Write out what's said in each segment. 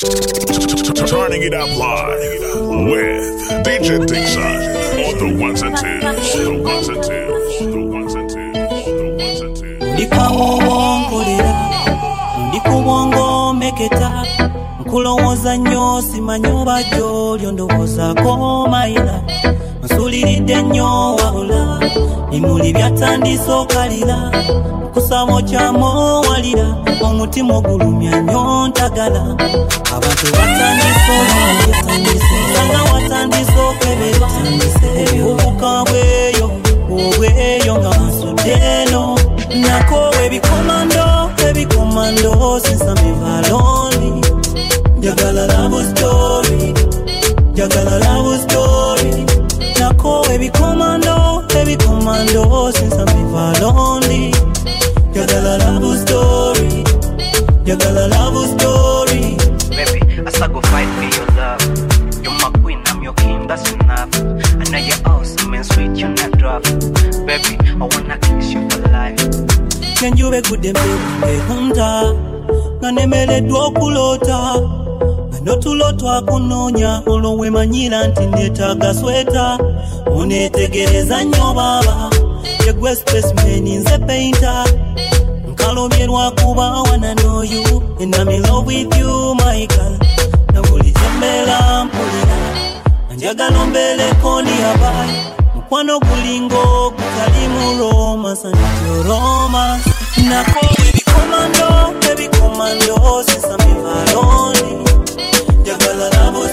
Turning it up live with DJ Dixon on the ones and twos, the ones and twos, the ones and twos, the ones and twos. ndikawongolera ndikubwongo meketa nkulowooza nnyo simanyi oba gy'olyo ndowoozaako mayira nsuliridde nnyo wabula bimuli byatandise okalira kusaba okyamowalira omutima ogulumya nnyo ntagala. Abantu batandise olwasanga watandise okwebera obuka bweyo obweyo nga bansudde eno. Nako ebikomando ebikomando sinsamivalondi njagala love story njagala love story. Nako ebikomando ebikomando love story njagala love story Baby, I start go fight for your love. You're my queen, I'm your king, that's enough. I know you're awesome and sweet, you're not rough. Baby, I wanna kiss you for life. okuloota notulo twakunoonya olwo wemanyira nti neetaaga sweta muneetegereza nnyo baaba yegwe specimen nze painta nkalobye lwakuba wana you and I'm in love with you my girl na buli kyembeera mpulira njagala ombeereko ndiyabayi mukwano gulingo gutali mu roma sanityo roma. Nako ebikomando ebikomando sesamivaloni njagala labo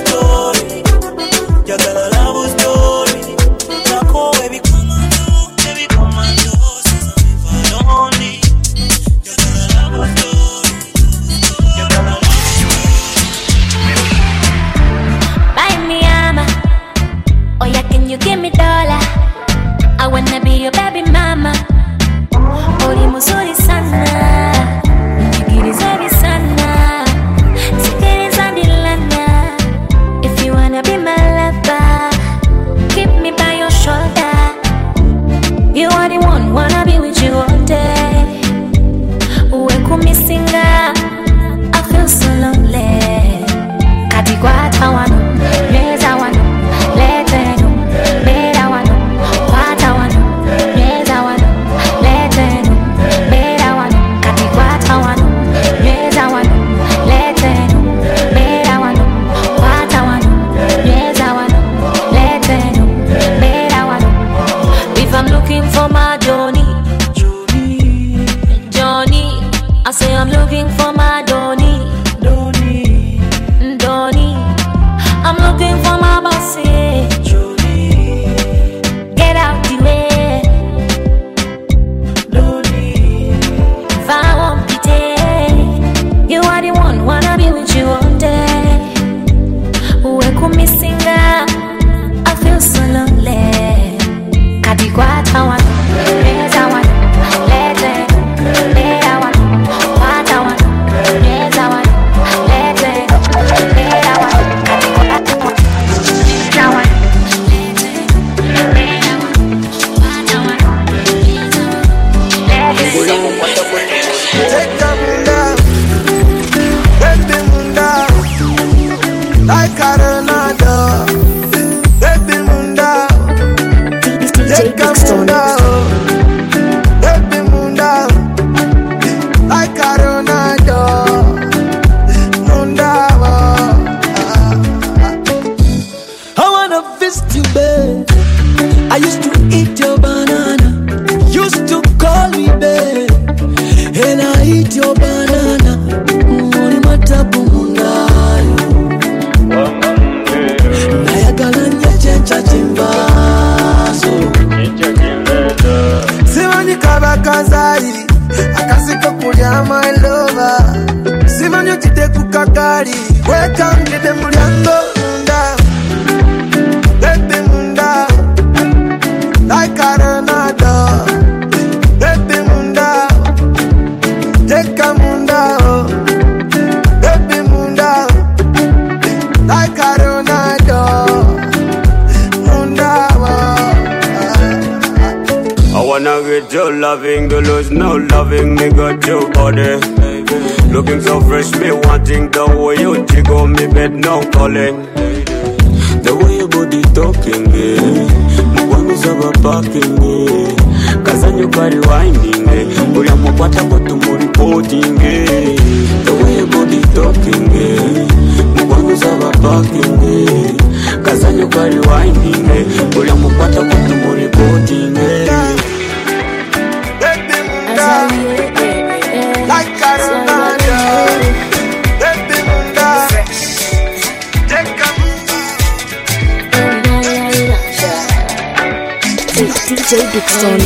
DJ Dixon.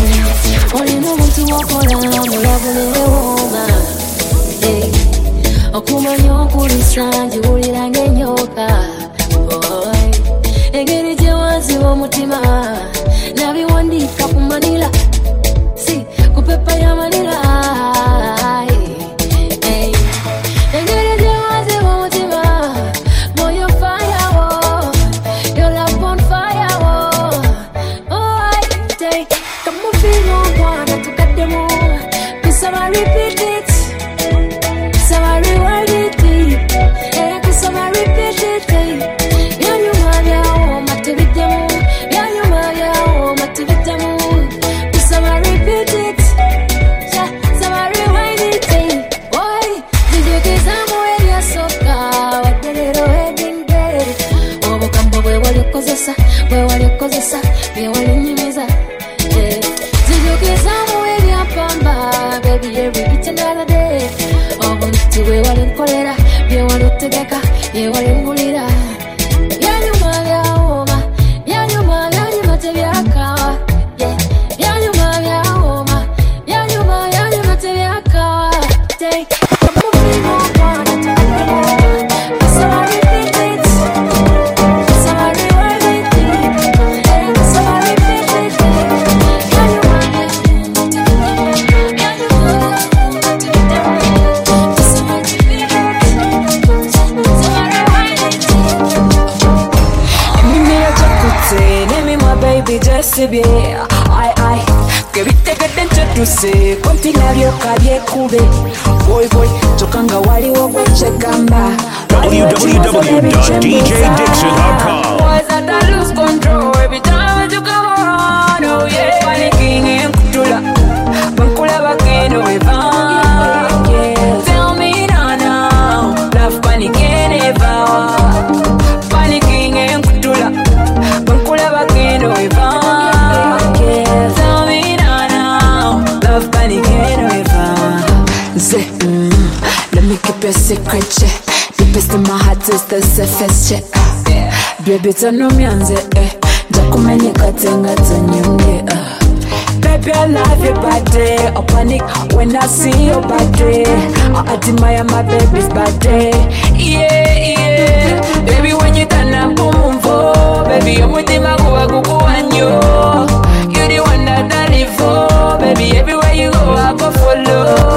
okumanya okulisa ngiwulira ng'enyoka engeri gyewaziba omutima. Nabiwandiika kumanira recibir. Ay, ay, que viste que dentro tu con ti labio calle cube. Voy, voy, chocanga wali oh, oh, wo chekamba. www.djdixon.com. Boys that I lose control every time. a secret shit. Deepest in my heart is the surface shit. Baby tano mianze eh. got tenga tanyumye eh. Baby, I love your body. I panic when I see your body. I admire my baby's body. Yeah, yeah. Baby, when you turn up, boom, boom, Baby, I'm with him, I go, I go, go, and you. You're the one that I live for. Baby, everywhere you go, I go follow.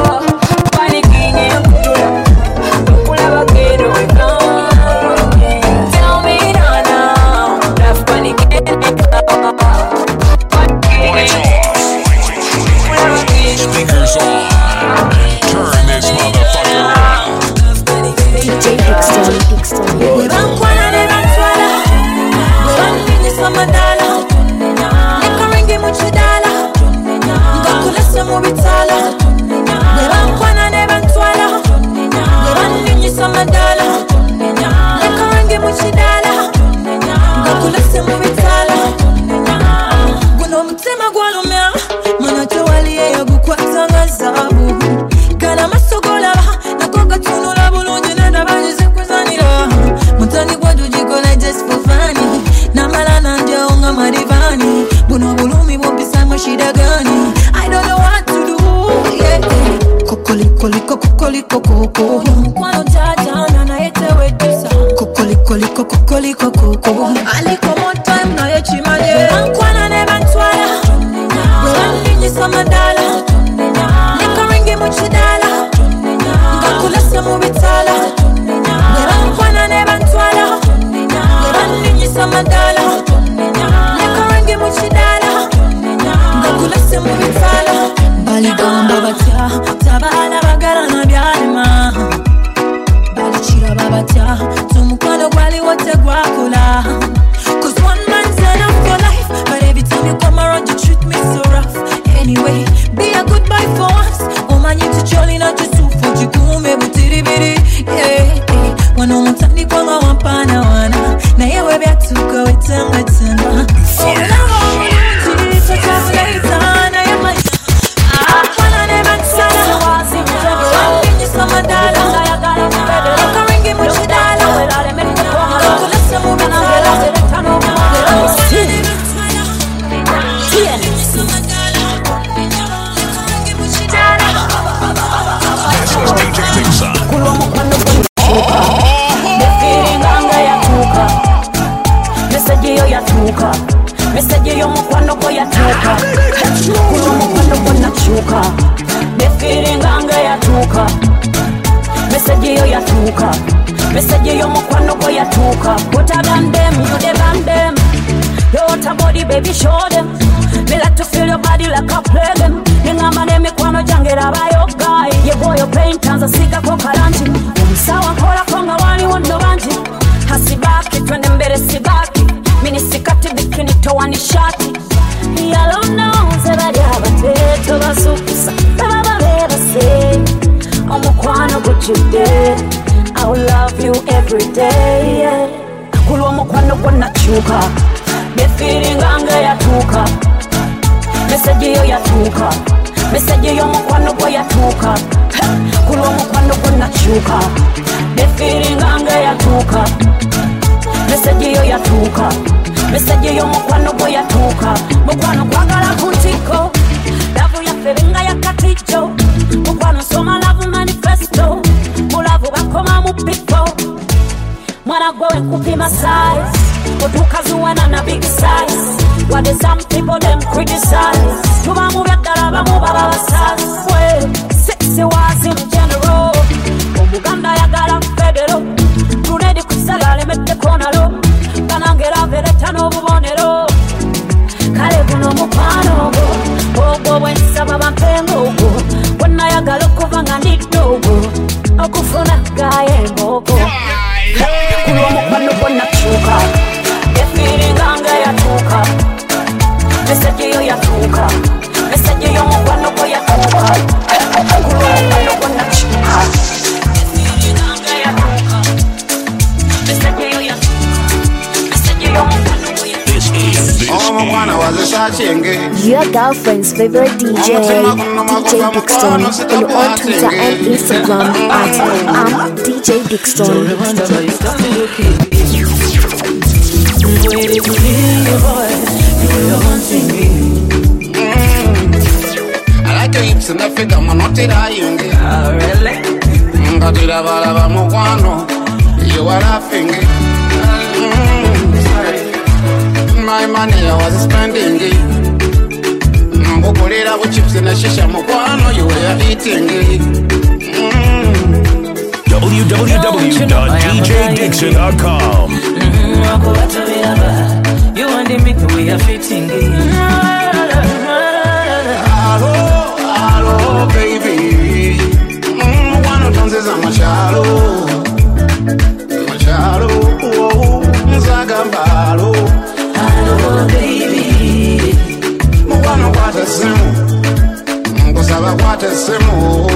Yatuuka meseji y'omukwano gwo yatuuka wotagandem yudebandem Your body, baby, show them. Me like to feel your body like I play them. Ningamba n'emikwano gyange labayo guy. Ye boy, your pain tanza sigako kalangi. Omusawa nkola konga waliwo nno bangi. Hasibaki twende mbere sibaki. Mini sikati bikini towa ni shati. Yalononze bali abateeto basukusa. Baba beebase. Omukwano gujjudde. I will love you every day. Kulwa mukwano gwo nakyuka. yatuuka meseji yo yatuuka meseji y'omukwano gwo yatuuka kulwa mukwano gwo nakyuka yatuuka meseji yo yatuuka meseji y'omukwano gwo yatuuka mukwano kwagala kuntiko. Lavu yaffe benga mukwano soma lavu manifesto mulavu bakoma mu pipo mwana gwe kupima size. Otukaziwana na big size. Wade some people them criticize. Tuba mu byaddala bamu baba basaswe sexy was in general. Omuganda yagala federo lunedi kusala alemedde konalo. Banangera vereta n'obubonero. Kale guno mukwano ogwo. Ogwo bwensaba bampenga ogwo bwenayagala okuva nga embogo kulwa omukwano gwonakyuka efiringanga yatuuka meseji yo yatuuka Your girlfriend's favorite DJ, DJ Dixon. Follow on Twitter and Instagram at um, DJ Dixon. I like your hips and the figure, man, not it I yungi. Nga tirabalaba mukwano, you are laughing. Mm, My money I was spending. Mbukulira bu chips na shisha mukwano, you were eating. Mm. www.djdixon.com. You and the make we are fitting Alo, alo, baby. Mm, Mukwano tonzeza machalo. Machalo, mukwano kwata essimu nkusaba kwata essimu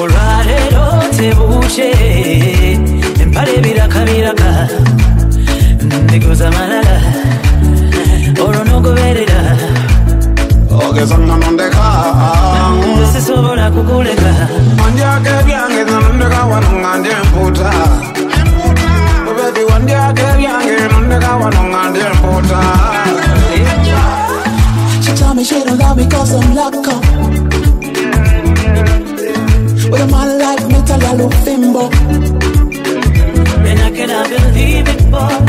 olwaleero tebuuke empale birakabiraka ndiguza malala olwo nogoberera. Ogeza nanondeka sisobola kukuleka wandyako ebyange nanondeka wano nga ndi empuuta. Bebi wandyako ebyange nondeka wano nga ndi empuuta She told me she don't love me cause I'm locked up. With a man like me, tell her look fimbo. And I cannot believe it, boy.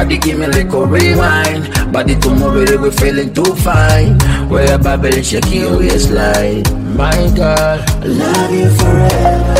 body give me little rewind. Body to move it, we feeling too fine. Where your baby shaking your waistline My girl, love you forever.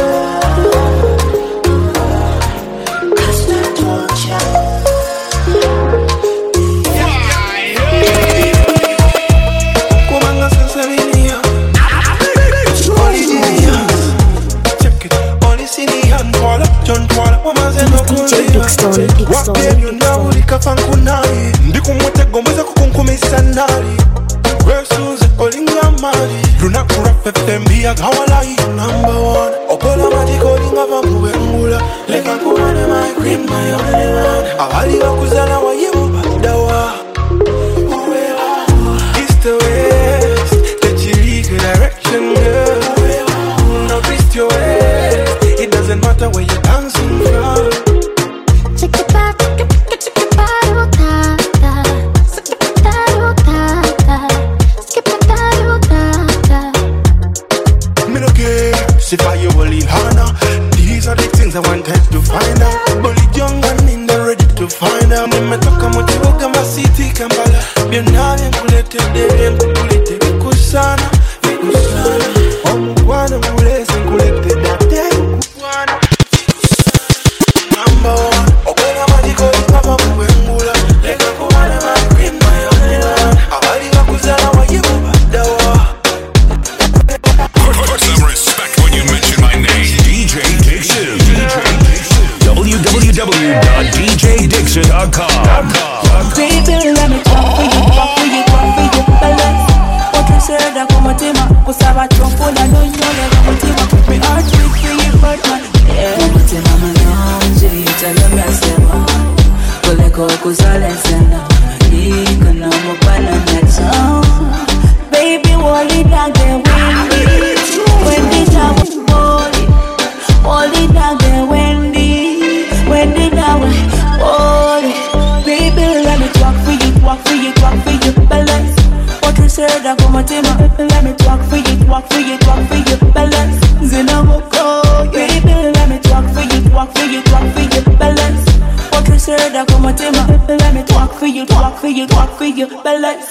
you, but like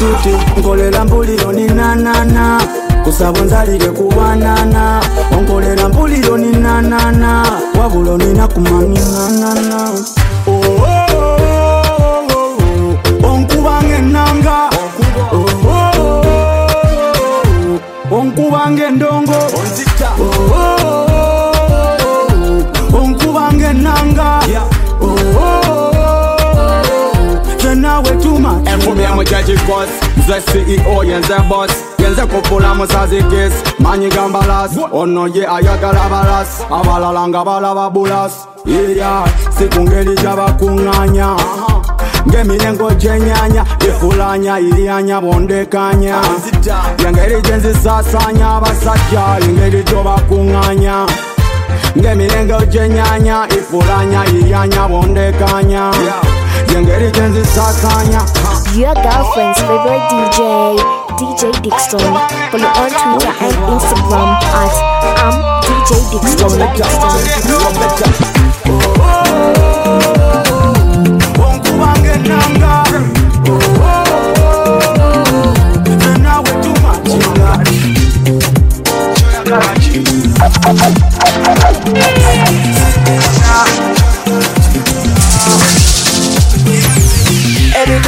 nyumije Kos Nze CEO yenze boss. Yenze kupula musazi kiss Manyi gamba las Ono ye ayagala balas Abalala nga balaba bulas iya sikungeli jabakuŋŋanya ng'emirengo gyenyanya ifulanya iryanya bondekanya yengeri gyenzisasanya abasajja engeri gyobakuŋŋanya ng'emirengo gyenyanya ifulanya iryanya bondekanya yengeri gyenzisasanya Your girlfriend's favorite DJ, DJ Dixon. Follow on Twitter and Instagram at um, I'm DJ Dixon.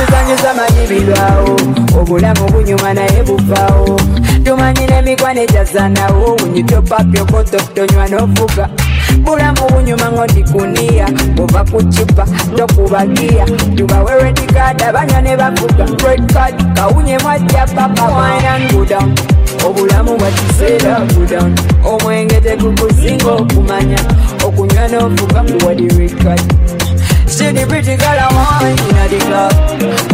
tuzanyuza manyibirwawo obulamu bunyuma naye buvawo tumanyi n'emigwane gyazanawo bunyitopapyokoto tonywa n'ovuga. Bulamu bunyuma ng'ondikuniya buva ku kipa tokubagiya. Tubawe redikaada banywa ne bavuga. Redcard kawunye mwajja papa wanangudown obulamu bwa kiseera gudown omwenge tegukusinga okumanya. Okunywa n'ovuga kuwadi redcard The pretty girl I want in the club.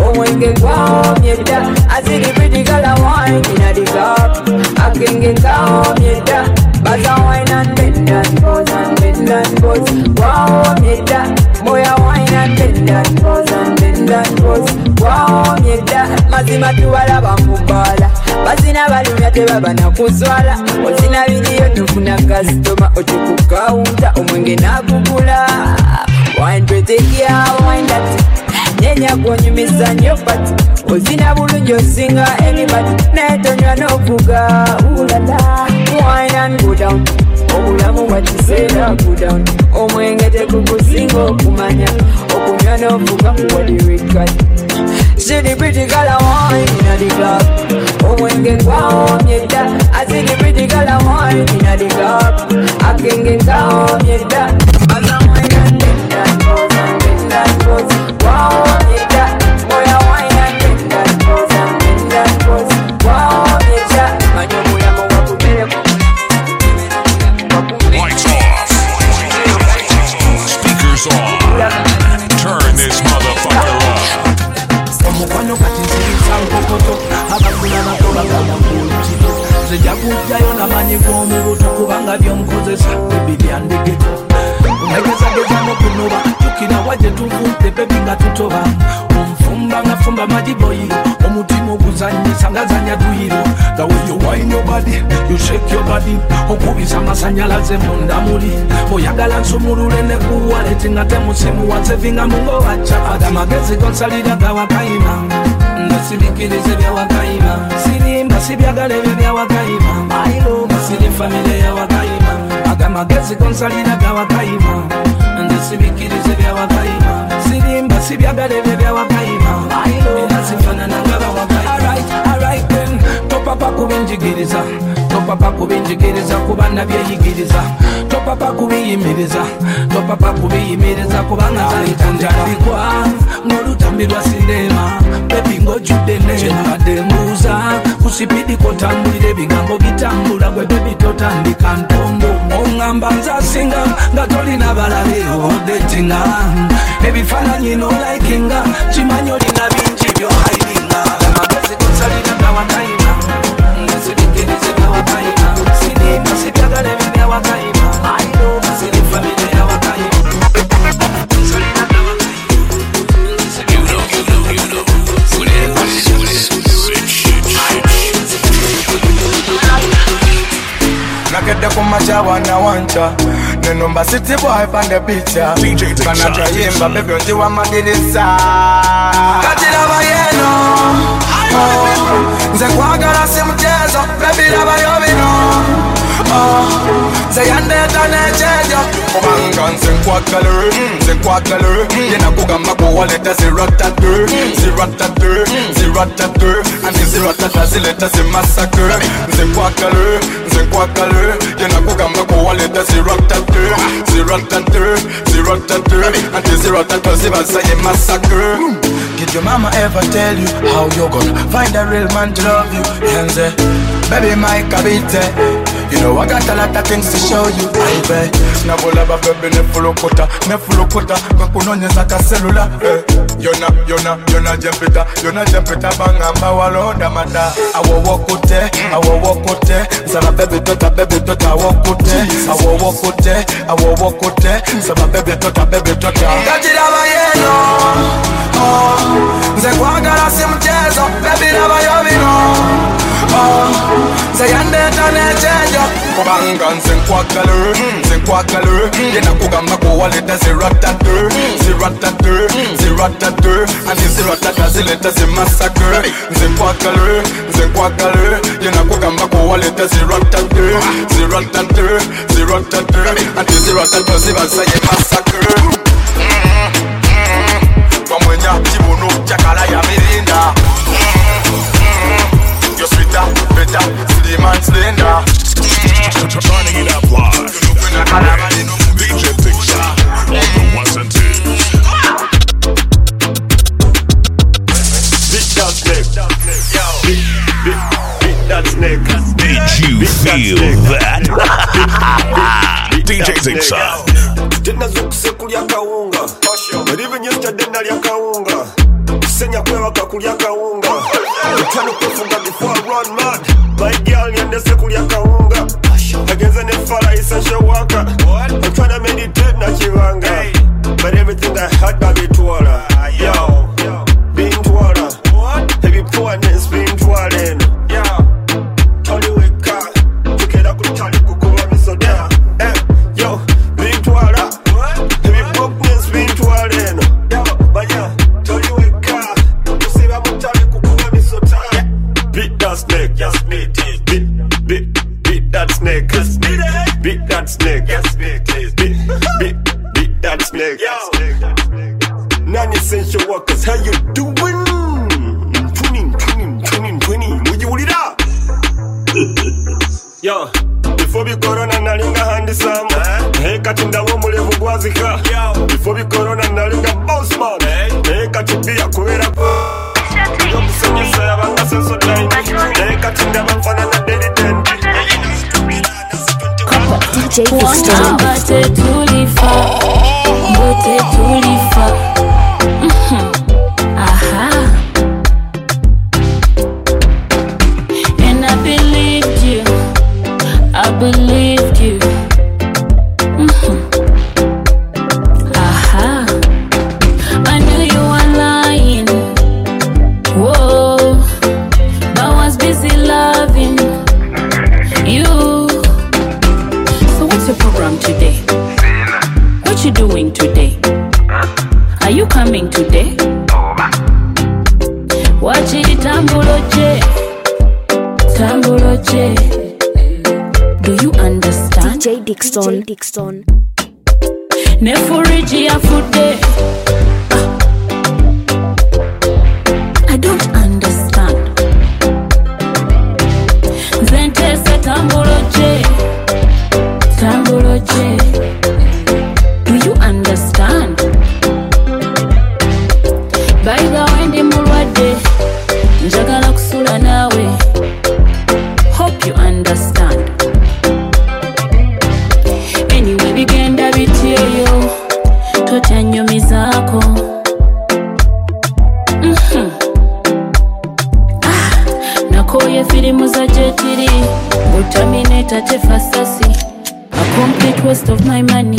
Oh, when get warm, yeah, da. I see the pretty girl I want in the club. I can get calm, yeah, da. But I wine and bend and pose and bend and pose. Wow, yeah, da. Boy, I wine and bend and pose and bend and pose. Wow, yeah, da. Mazima tuwala bamubala. Bazina balumya tebaba na kuswala. Ozina vidiyo tufuna kasitoma. Ocho ku kaunta omwenge nakugula. Wine pretty girl, wine that. Nyenya kuonyumiza nyo pati Ozina bulungi osinga anybody. Netonywa n'ovuga Ulala. Wine and go down. Obulamu bwakiseera go down. Omwenge tekukusinga okumanya. Okunywa n'ovuga kuwa dirika See the pretty girl I want in the club. Omwenge gwawomye dda. I see the pretty girl I want in the club. Akenge kawomye bend and pose Wawomye dda Boy I wine and bend and pose and bend and pose Wawomye dda Manya obulamu bwakubeereko Lights off. Speakers on. Turn this motherfucker up. omukwano kati nziriza nkokoto abakula bato bagala ng'olukito nzija kujjayo namanyi g'omubuto kubanga by'omukozesa bebi unegezagezano kunoba jukira waje tuvudde bebi nga tutoba. Onfumba nga fumba majiboyi omutima oguzanyisa nga zanya tuyiro gaweyo wainobadi yusekyobadi okubisa amasanyalaze mundamuli oyagala nsumulule nekuwaleti nga temusimu wansevinga mungowaca agamagezi gonsalira gawakayima ndasibikirize byawakayima sirimba sibyagala ebyo byawakayima ailo nga siri famire yawakayima amagezi gonsalira gawakayima nze sibikiriza ebyawakayima sirimba sibyagala ebyo ebyawakayima era sifanana nga bawakayima papa kuba enjigiriza topapa kubinjigiriza topapa kubinjigiriza kuba nabyeyigiriza topapa kubiyimiriza topapa kubiyimiriza kubanga zalitanjandikwa ng'olutambi lwa sinema bebi ng'ojjudde nekyenabadde mbuuza. Kusipidi kotambulira ebigambo bitambula gwe bebi totandika ntombo oŋŋamba nzasinga nga tolina balabe odetinga ebifaananyi nolaikinga kimanyi olina bingi byohairinga amagezi gosalira gawakayina Nakeda you nenomba city boy pande picha kana twayimba nze kwagala si mutezo bebiraba bino oh, nze yandeeta n'ekyejo kubanga nze nkwagala nze nkwagala yenakugamba kuwaleta ziratate ziratate ziratate anti ziratata zileta zimasake nze nkwagala nze nkwagala yenakugamba kuwaleta ziratate ziratate ziratate anti ziratata zibaza ye masake Did your mama ever tell you how you gonna find a real man to love you? Yenze, baby my kabite You know I got a lot of things to show you. Baby Snabulaba baby ne fulokota Ne fulokota Kwa kunonyeza ka cellular eh. Yona, yona, yona jempita Yona jempita bangamba waloda mata Awo wokote, awo wokote Sama baby tota, baby tota wokote Awo wokote, awo wokote Sama baby tota, baby tota Gajiraba yeno oh, Nze kwagala si Say and they turn a change up. Kubangan sing kwakale mm, Sing kwakale Yena kugamba kuwaleta si ratatu Si ratatu Si ratatu Andi si ratata zileta si massacre. Nzi kwakale Nzi kwakale Yena kugamba kuwaleta si ratatu Si ratatu Si ratatu Andi si ratatu si basaye massacre. Kwa mwenye kibuno chakala ya mirinda You're better, slim and slender Turning it up live. DJ Dixon on the ones and twos. Beat that snake. Yo. Beat, beat, beat that snake. Did you feel that? DJ Dixon. tenazukuse kulya kawunga even yesterday nalya kawunga kusenya kwebaka kulya kawunga etano kwefuga before I run mad my girl yandese kulya kawunga agenze ne falaisa showaka I'm tryna meditate na kibanga but everything I had babitwala ah, yo that snake. Yes beat it beat that snake. Non-essential workers how you doing? You tuning tuning tuning. Tuning mujiwulira yo. Bifo bikorona nalinga handisamu naye kati ndawo omulevu gwazika bifo bikorona nalinga bosman naye kati biya kubeera DJ Dixon. Mbote tulifa, mbote tulifa. Dixon. Dixon. Firimu za jetiri tefasasi a complete waste of my money.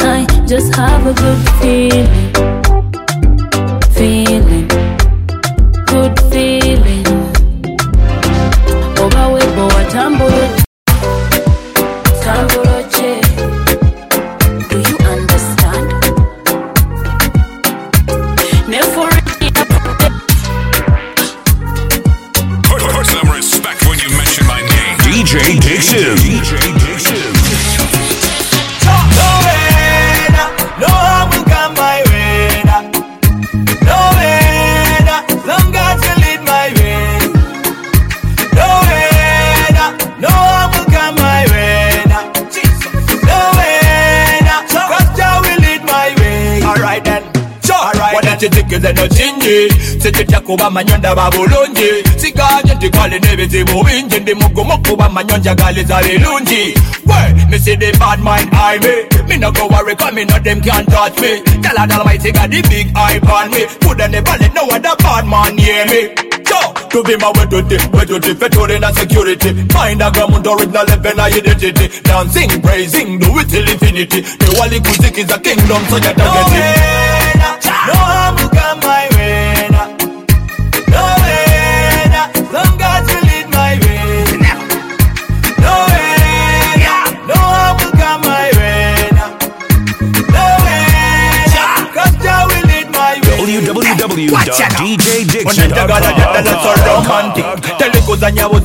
I just have a good feeling. Feeling. Good feeling wanakitikiza no kingi sikitya kuba manyonda babulungi siganye ntikale n'ebizibu bingi ndi mugumu kuba manyonja galiza birungi we me see the bad mind eye me. Me no go worry me know them can't touch me. Tell her almighty got the big eye on me. Put on the ballet no other bad man near me. Yo, to be my way to the way to the petrol and security. Find a gram and original level identity. Dancing, praising, do it till infinity. The Wally Kuzik is a kingdom so you target it. No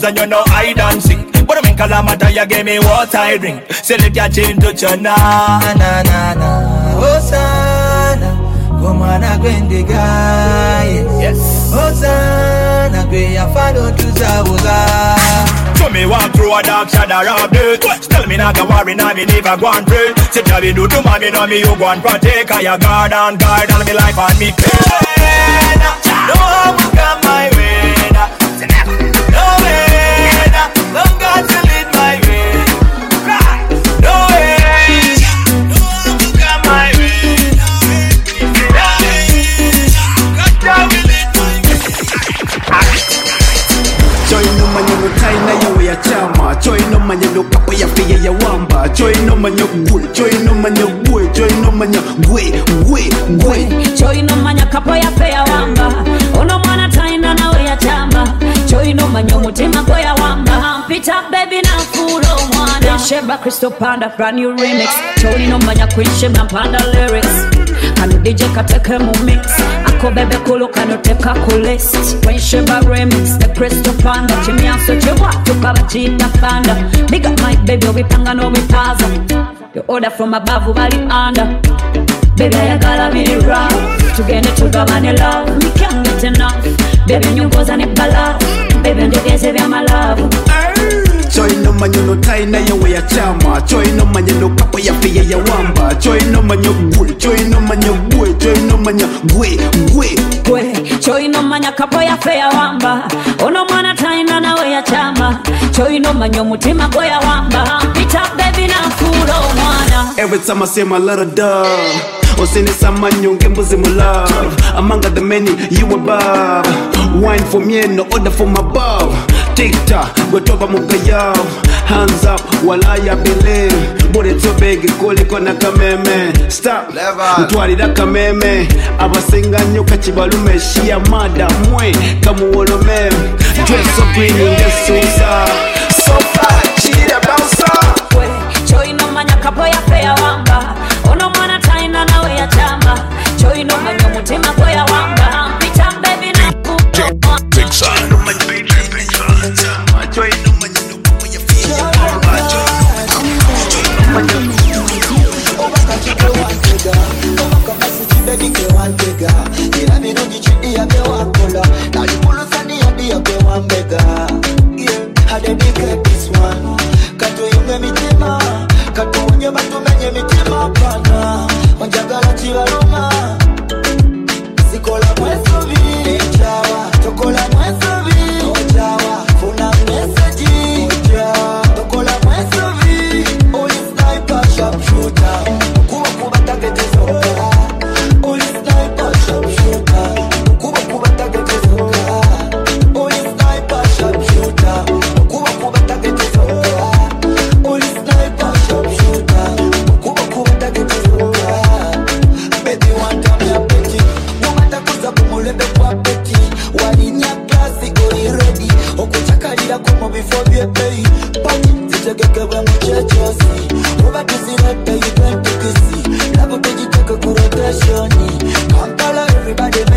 as you no I dancing But I mean calamata you give me what I drink Select your chin to chana na na na Hosanna Gomana gwendiga Yes. Hosanna Gwe ya fado tuzabuza So me walk through a dark shadow of death. Still me not go worry, now me never go and pray down, me do to mommy, know me you go and partake Of your guard and guard on me life and me pay No harm will come my way nah. No way nah. Long choinomanya lokapa yafe yayawamba choinomanya gwe choinomanya gwe choinomanya gwe gwe gwe. Choinomanya kapa yafe yawamba ono mwana taina nawe yachamba choinomanya omutima gwe yawamba mpita bebi nafuula omwana sheba crystal panda brand new remix. Choinomanya kwishema mpanda lyrics. Kanudije kateke mu mix. Ako bebe kulo kano teka ku list. Kwisheba remix the Crysto Panda. Kimyaso kiwatuka bakiyita panda. Big up my baby obipanga n'obipaza the order from above bali under. Baby, i got love ayagala biri rough tugende tugabane love me can't get enough. Baby nyongoza ne bala baby njogeze bya choino manyolo tainayo weyachama choino manyolo kapo yapiye yawamba choino manyo gwe choino manyo gwe choino manya gwe gwe gwe. Choino manya kapo yafe yawamba ono oh, mwana taina na weyachama choino manyo mutima gwe yawamba pita bebi na fulo oh, mwana ah. every time i say my little dog usinisama oh, nyonge mbuzi mulove among the many you above. Wine for me no order for my above dicta wetoba mugayaw hands up walaya bele. Boletso bege koliko na kameme. Stop ntwalira kameme. Abasinga nnyo kakibalume shiya mada mwe. Kamuwolome jweso gwini ngesuuza sofa kirira bausa kyoyinomanya kaboya feyawamba ono mwana talina nawe yakyamba kyoyinomanya omutima gweyawamba rotationi kampala everybody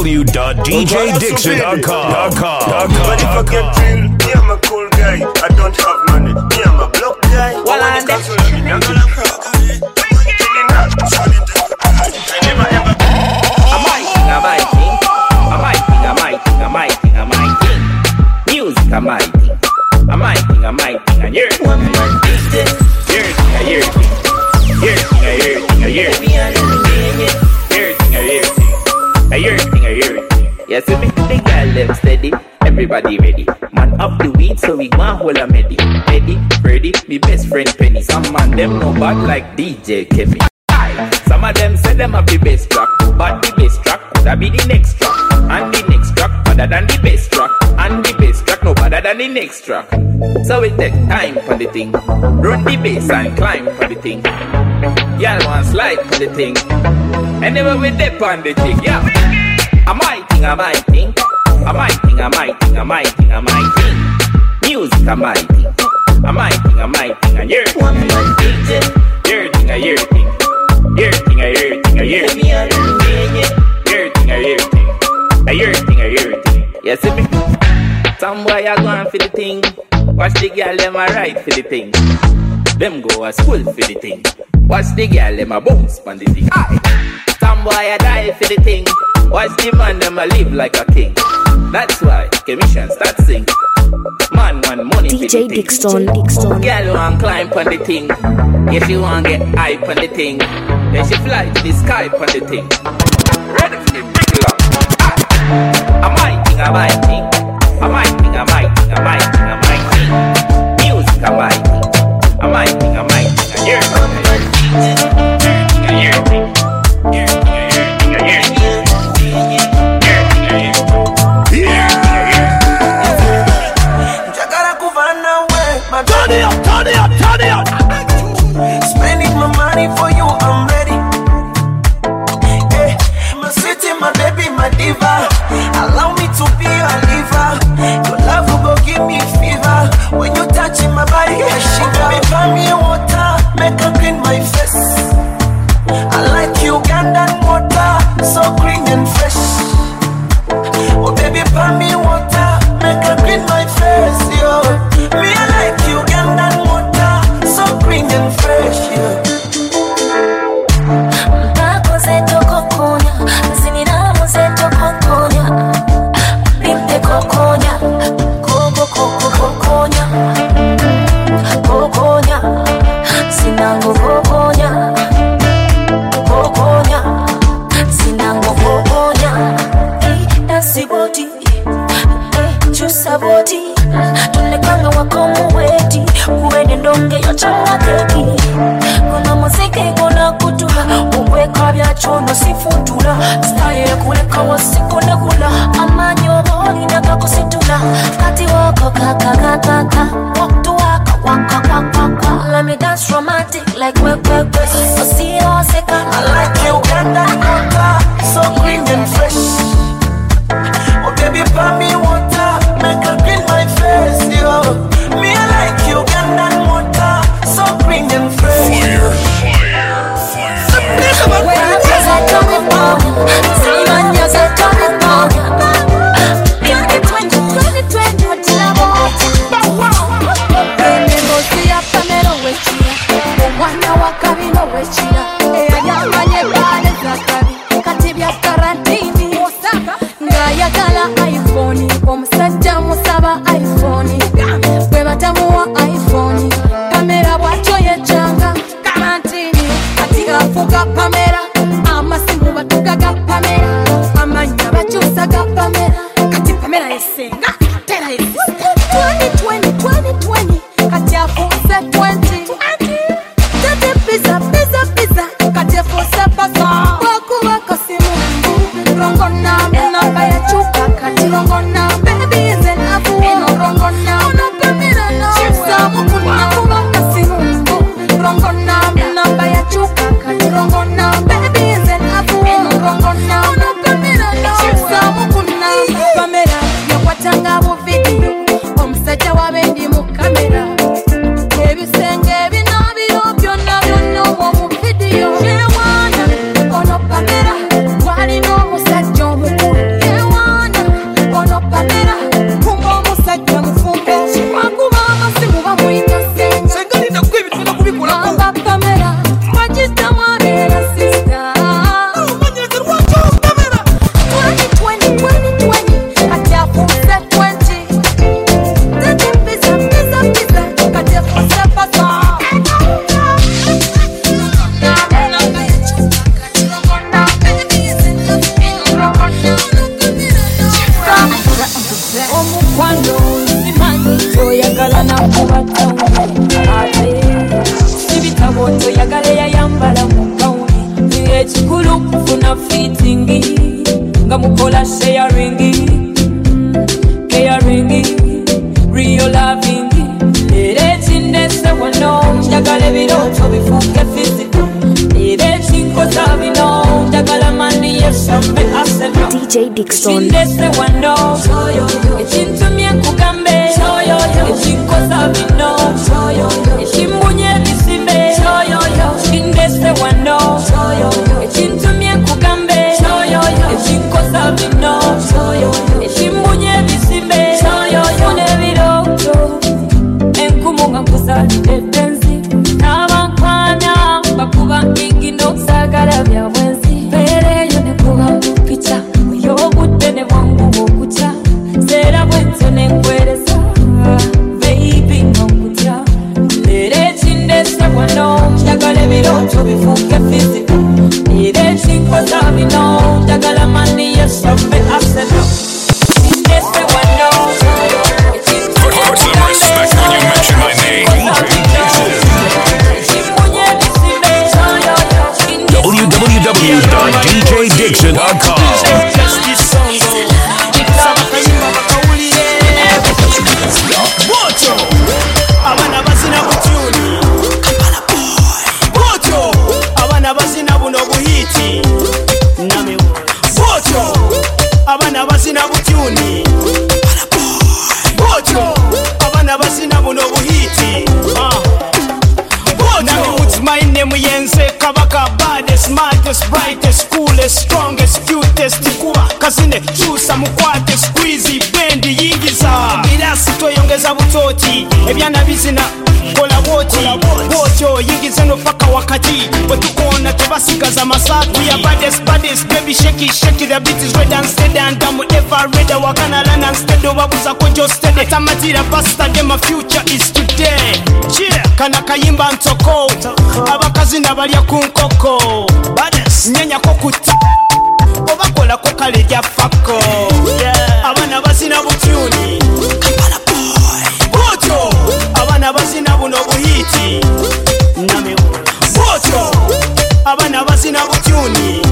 www.djdixon.com. But if I get I'm a cool guy. I don't have whole of Medi, ready, ready. me best friend Penny. Some man them no bad like DJ Kevin. Some of them say them have the best track, but the best track coulda be the next track, and the next track better than the best track, and the best track no better than the next track. So we take time for the thing, run the bass and climb for the thing. Y'all want slide for the thing, anyway we dip on the thing, yeah. I might think, I might think, I might think, I might think, I might think, I might think music a my thing. A my thing, a my thing, a your thing, a your thing. Your thing, a your thing. Your thing, a your thing, a your thing. Your thing, a your thing. A your thing, a your thing. Yes, see me? Some boy a going for the thing. Watch the girl them a ride for the thing. Them go a school for the thing. Watch the girl them a bounce on the thing. Some boy a die for the thing. Watch the man them a live like a king. That's why commission start sing. Man want money DJ for Dixon, Dixon. Girl want climb on the thing. If you want get hype on the thing, then she fly to the sky on the thing. Ready for the big love. Ah. I might think, I might think, I might. mukola sharingi caringi real loving wano njagala ebirooto bifuuke bino njagala mani wano ekintumye nkugambe ekinkoza bino you know strongest cutest kuba kazine kyusa mukwate squeeze bendi yingiza. Birasi tweyongeza butooti ebyana bizina kola bwoti bwotyo yingize no paka wakati bwetukuona tebasigaza masaku ya bades bades baby sheki sheki the beat is red and steady. And I'm ever ready wakana land and steady wabuza kojo steady. Tamatira pasta game of future is today. Chill kana kayimba ntoko. Abakazi nabalya ku nkoko. nyanyako kuti. Obakolako kale lya fako. Bazina butyuni. Bwotyo abaana bazina buno buhiiti bwotyo abaana bazina butyuni.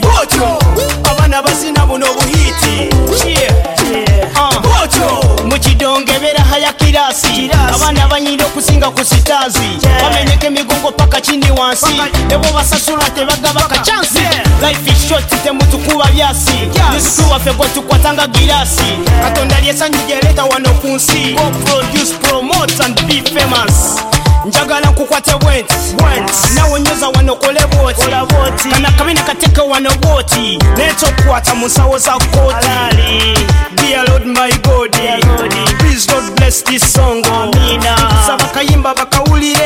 Bwotyo abaana bazina buno buhiiti uh. bwotyo mukidongebera hayakirasi abaana banyira okusinga ku sitaazi. Bamenyeka paka wansi ebo basasula tebagaba chansi life is short temutukuba byasi waffe gwe tukwatanga girasi katonda lyesanyu gyeleeta wano ku nsi go produce promote and be famous. Njagala nkukwate bwenti nawe nyoza wano kole bwoti kana kabina kateke wano bwoti netokkwata mu nsawo za kotali Dear Lord my God, please Lord bless this song. Saba kayimba bakawulire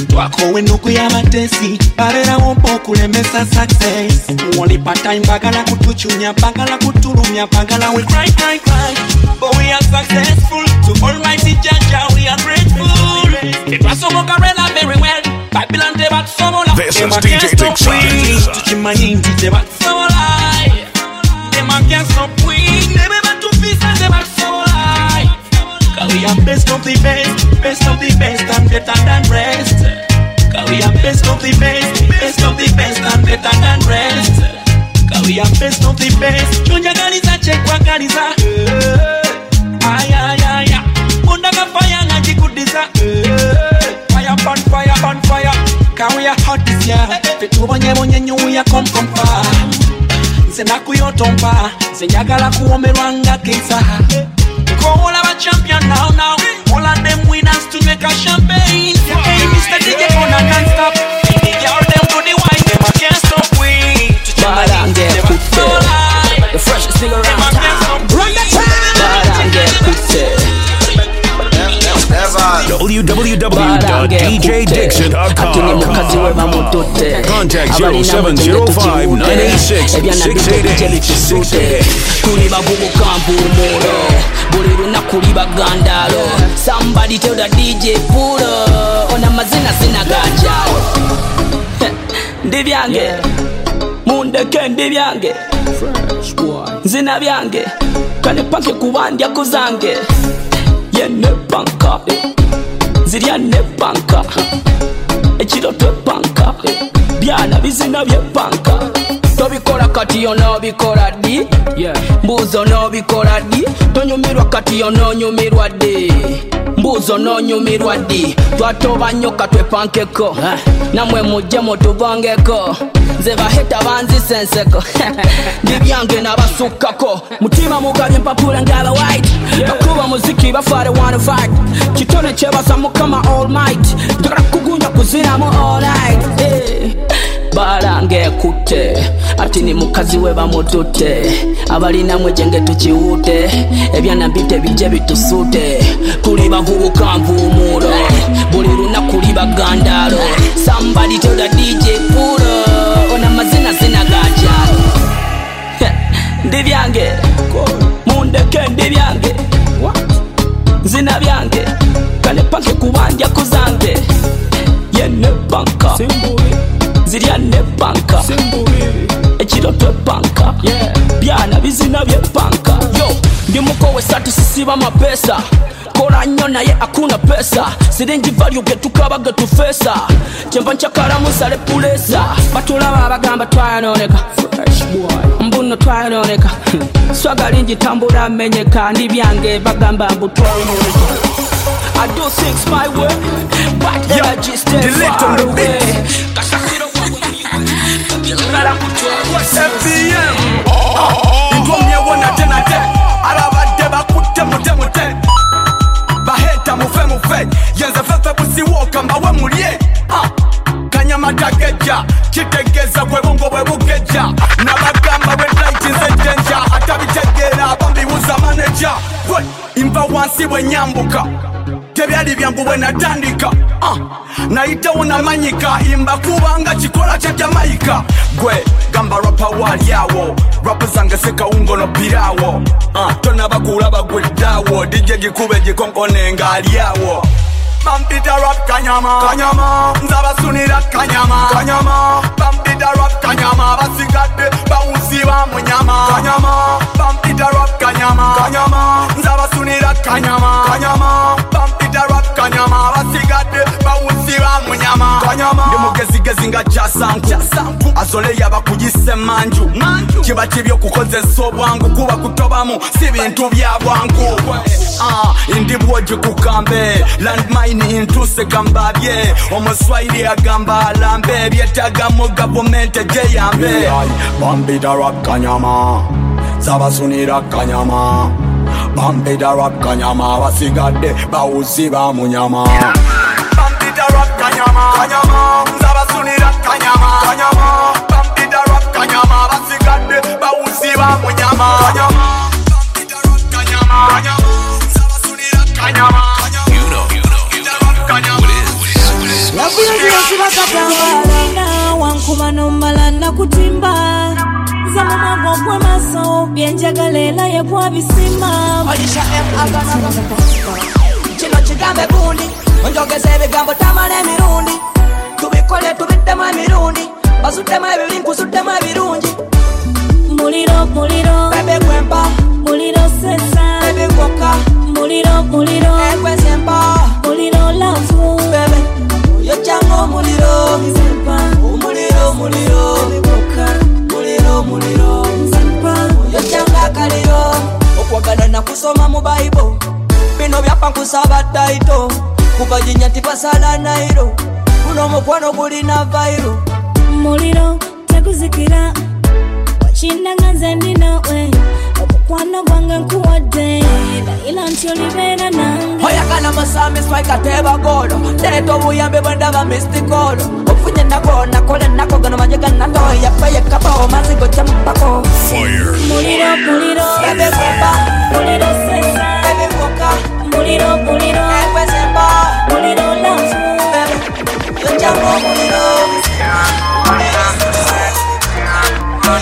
Twakowe okuyabatesi, balera wompa okulemesa success. Part time bagala kutuchunya, bagala kutulumya, bagala we cry, cry, cry. But we are successful. To Almighty Jaja, we are grateful. It was so Mokarela very well. Babylon de bat somola. This Them is best of the best, best of the best and better than rest. Cause we are best of the best, best of the best and better than rest. Cause we are best of the best. Chonjagaliza chekwagaliza. Eh, ay, ay, ay, ay. Mundaga fire ngajikudiza. Eh, fire, burn fire, burn fire. Cause we are hot this year. Petubonyebonye nyo we are come from far. Nze nakuyotompa nze njagala kuwomerwa nga keisa Call our champion now, now. Make a champagne. Tuli bavubuka mpumulo buli lunaku liba gandalo somebody tell the dj pulo ona mazina sina ganjalo ndi byange mundeke ndi byange nzina byange kane panke kubandya kuzange yene nzirya nebanka ekiro twebanka byana bizina byebanka kati onobikola ddi mbuuzi onobikola ddi tonyumirwa kati ononyumirwa ddi mbuuzi ononyumirwa ddi twatoba nnyo katwepankeko namwe mujje mutubongeko nze baheta banzisenseko. Ndi byange nabasukkako mutima mugabye empapula ngaba white. Bakuba muziki bafaare one fight. Kitone kyebasa mukama all might. Njagala kugunya kuzinamu all night hey. balange ekutte ati ni mukazi we bamututte abalinamu ejenge tukiwute ebyana mpite bijje bitusuute tuli bavubuka nvuumuulo buli lunaku liba gandalo sambali toda dj pulo ona mazina zina gajalo ndi byange mundeke ndi byange nzina byange kane panke kubandya kuzange. Yene panka zirya ne panka ekiro byana bizina byepanka yo ndi mukowe satu sisiba mapesa. Kola nnyo naye akuna pesa. Siringi valyu getukaba getufesa kyenva nkyakalamu nsale pulesa. Batulaba abagamba twayononeka mbuno twayononeka swaga lingi tambula menyeka. Ndi byange bagamba mbu twayononeka I do things my way, but energy stay far on nara kutwa fbm inkomye wona tena te arabadde bakutte mutemute baheta mufe mufe. Yenze fefe busiwoka mbawe mulye. Kanyama tageja. Kitegeeza gwe bungo bwe bugeja. Nabagamba bwe laiti nze jenja atabitegeera bambibuza maneja bwe nva wansi bwe nyambuka tebyali byangu bwe natandika. Ah, nayitawo namanyika imba kubanga kikola kya jamaika. Gwe gamba rapa walyawo rapa zange sekawungo no pirawo. Ah, tonaba kulaba gwe ddawo dije gikube gikonkone ngaalyawo bampita rap kanyama kanyama. Nzabasunira kanyama kanyama. Bampita rap kanyama basigadde bawuziba mu nyama kanyama. Bampita rap kanyama kanyama nzabasunira kanyama? Kanyama. Bampita rap kanyama. Basigadde bawuziba munyama kanyama. Ndi mugezigezi nga jasanku azole yaba kugisa emanju kiba kibi okukozesa obwangu kuba kutobamu si bintu bya bwangu. Ah, ndi bwogi kukambe. Landmine intuse kambabye omuswahili agamba alambe. Ebyetagamu gavumenti ejeyambe bambida rap kanyama. Zabasunira kanyama bambidara kanyama basigadde bawuzi bamunyama bambidara kanyama kanyama nzabasunira kanyama kanyama bambidara kanyama basigadde bawuzi bamunyama kanyama bambidara kanyama kanyama nzabasunira kanyama you know you know you know kanyama Lakula zira zibakatambala wankuba nomala nakutimba nza mu mwago gw'amaaso byenjagala era yegwabisima kino kigambo egundi onjogeza ebigambo tamala emirundi tubikole tubiddemu emirundi basuddemu ebibi nkusuddemu ebirungi. Muliro muliro. Muliro sesa. Muliro muliro. Ekwesempa muliro lavu bebe. Yokyanga omuliro omuliro omuliro muliro okwagala nakusoma mu bayibo bino byapa nkusaba taito. Kubajinya tipasala nairo. Guno omukwano gulina vairo. Muliro teguzikira wakindaga nze ndi nawe omukwano gwange nkuwadde ndayira nti olibeera nange. Oyagala musami swika tebagolo leeta obuyambi bwendaba mistikolo ofunye nako nakole nako gano manye ganatoya peyekabo mazigo kyamupako muliro muliro ebekuba muliro sesa. Ebivuka muliro muliro. Ekwesemba muliro lavu yokyanga omuliro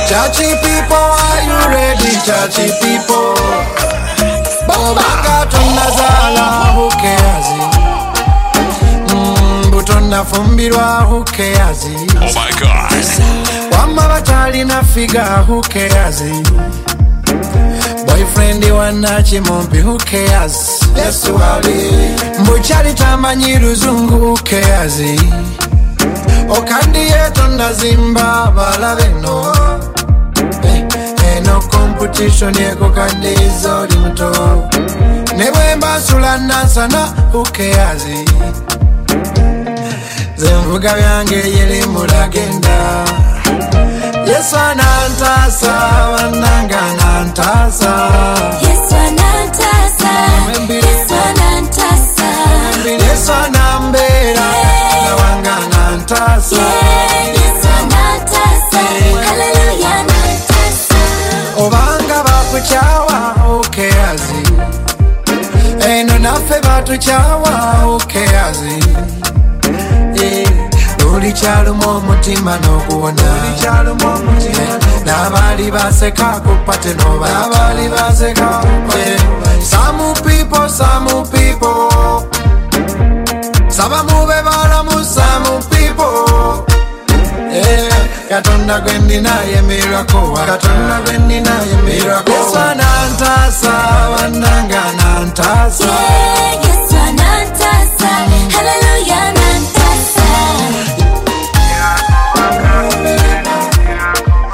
Chachi people, are you ready? Chachi people. Baka tunazala, who tonafumbirwa hukeyazi oh wamma bakyalina figa hukeyazi boyfriend wanakimumpi hukeyazi mbukyali tamanyi luzungu hukeyazi okandiye tonazimba balabeno eno competition ekokandiiza oli muto. Ne bwe mba nsula nasana hukeyazi nze nvuga byange yeri mulagenda. Yesu anantaasa bannanga anantaasa. Yesu anambeera nawanga anantaasa. Obanga bakukyawa okeazi eno naffe batukyawa okeazi okay, kyaluma omutima n'oguwona n'abaali baseka kupate n'obaali baseka some people some people sabamu be balamu some people katonda gwe ndinaye mirakowa katonda gwe ndinaye mirakowa yesu anantasa bannanga anantasa yeah, yesu anantasa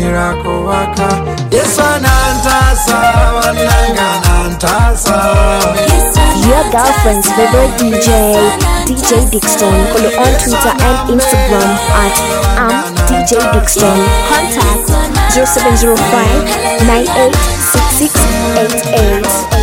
nyirako waka yesu anantasa bananga nantasa Your girlfriend's favorite DJ, DJ Dixon. Follow on Twitter and Instagram at um, am DJ Dixon. Contact 0705 986688.